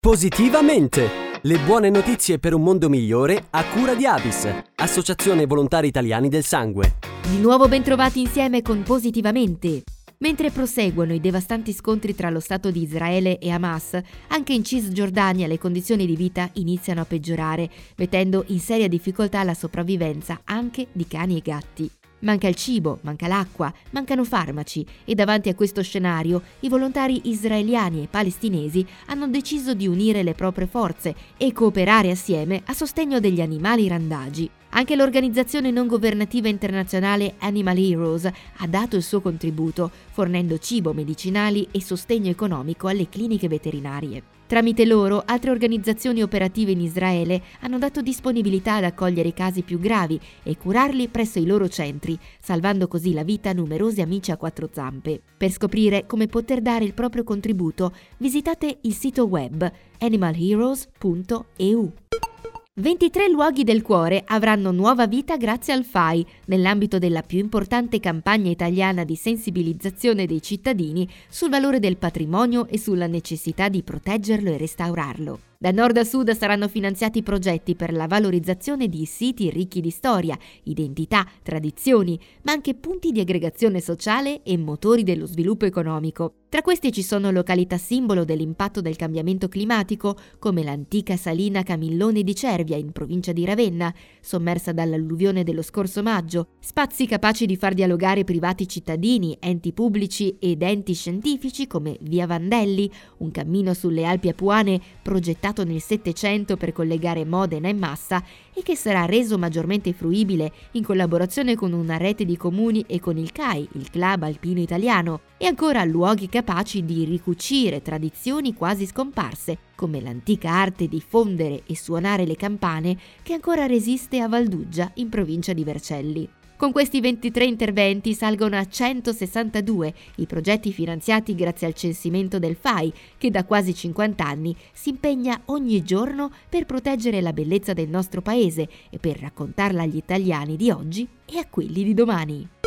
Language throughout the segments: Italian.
Positivamente! Le buone notizie per un mondo migliore a cura di Avis, Associazione Volontari Italiani del Sangue. Di nuovo bentrovati insieme con Positivamente. Mentre proseguono i devastanti scontri tra lo Stato di Israele e Hamas, anche in Cisgiordania le condizioni di vita iniziano a peggiorare, mettendo in seria difficoltà la sopravvivenza anche di cani e gatti. Manca il cibo, manca l'acqua, mancano farmaci e davanti a questo scenario i volontari israeliani e palestinesi hanno deciso di unire le proprie forze e cooperare assieme a sostegno degli animali randagi. Anche l'organizzazione non governativa internazionale Animal Heroes ha dato il suo contributo, fornendo cibo, medicinali e sostegno economico alle cliniche veterinarie. Tramite loro, altre organizzazioni operative in Israele hanno dato disponibilità ad accogliere i casi più gravi e curarli presso i loro centri, salvando così la vita a numerosi amici a quattro zampe. Per scoprire come poter dare il proprio contributo, visitate il sito web animalheroes.eu. 23 luoghi del cuore avranno nuova vita grazie al FAI, nell'ambito della più importante campagna italiana di sensibilizzazione dei cittadini sul valore del patrimonio e sulla necessità di proteggerlo e restaurarlo. Da nord a sud saranno finanziati progetti per la valorizzazione di siti ricchi di storia, identità, tradizioni, ma anche punti di aggregazione sociale e motori dello sviluppo economico. Tra questi ci sono località simbolo dell'impatto del cambiamento climatico, come l'antica salina Camillone di Cervia in provincia di Ravenna, sommersa dall'alluvione dello scorso maggio, spazi capaci di far dialogare privati cittadini, enti pubblici ed enti scientifici come Via Vandelli, un cammino sulle Alpi Apuane progettato progettato nel Settecento per collegare Modena e Massa e che sarà reso maggiormente fruibile in collaborazione con una rete di comuni e con il CAI, il Club Alpino Italiano, e ancora luoghi capaci di ricucire tradizioni quasi scomparse, come l'antica arte di fondere e suonare le campane che ancora resiste a Valduggia in provincia di Vercelli. Con questi 23 interventi salgono a 162 i progetti finanziati grazie al censimento del FAI, che da quasi 50 anni si impegna ogni giorno per proteggere la bellezza del nostro paese e per raccontarla agli italiani di oggi e a quelli di domani.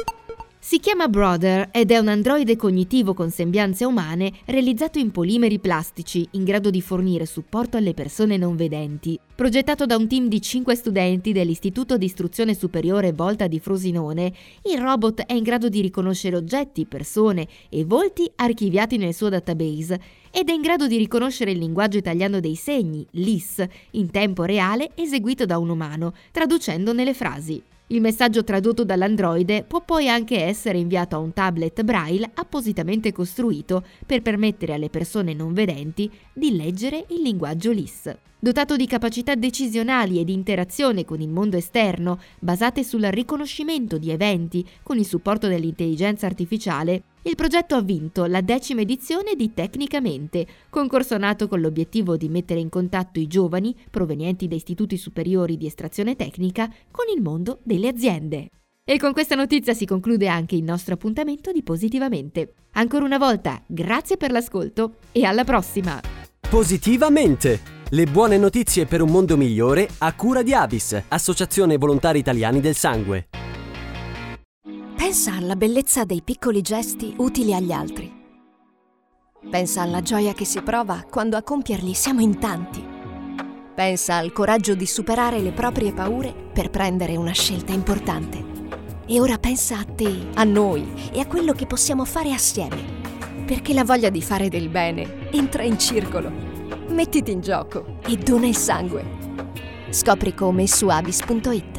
Si chiama Brother ed è un androide cognitivo con sembianze umane realizzato in polimeri plastici in grado di fornire supporto alle persone non vedenti. Progettato da un team di 5 studenti dell'Istituto di Istruzione Superiore Volta di Frosinone, il robot è in grado di riconoscere oggetti, persone e volti archiviati nel suo database ed è in grado di riconoscere il linguaggio italiano dei segni, LIS, in tempo reale eseguito da un umano, traducendo nelle frasi. Il messaggio tradotto dall'androide può poi anche essere inviato a un tablet braille appositamente costruito per permettere alle persone non vedenti di leggere il linguaggio LIS. Dotato di capacità decisionali e di interazione con il mondo esterno, basate sul riconoscimento di eventi con il supporto dell'intelligenza artificiale, il progetto ha vinto la decima edizione di Tecnicamente, concorso nato con l'obiettivo di mettere in contatto i giovani provenienti da istituti superiori di estrazione tecnica con il mondo delle aziende. E con questa notizia si conclude anche il nostro appuntamento di Positivamente. Ancora una volta, grazie per l'ascolto e alla prossima! Positivamente! Le buone notizie per un mondo migliore a cura di Avis, Associazione Volontari Italiani del Sangue. Pensa alla bellezza dei piccoli gesti utili agli altri. Pensa alla gioia che si prova quando a compierli siamo in tanti. Pensa al coraggio di superare le proprie paure per prendere una scelta importante. E ora pensa a te, a noi e a quello che possiamo fare assieme. Perché la voglia di fare del bene entra in circolo mettiti in gioco e dona il sangue. Scopri come su avis.it.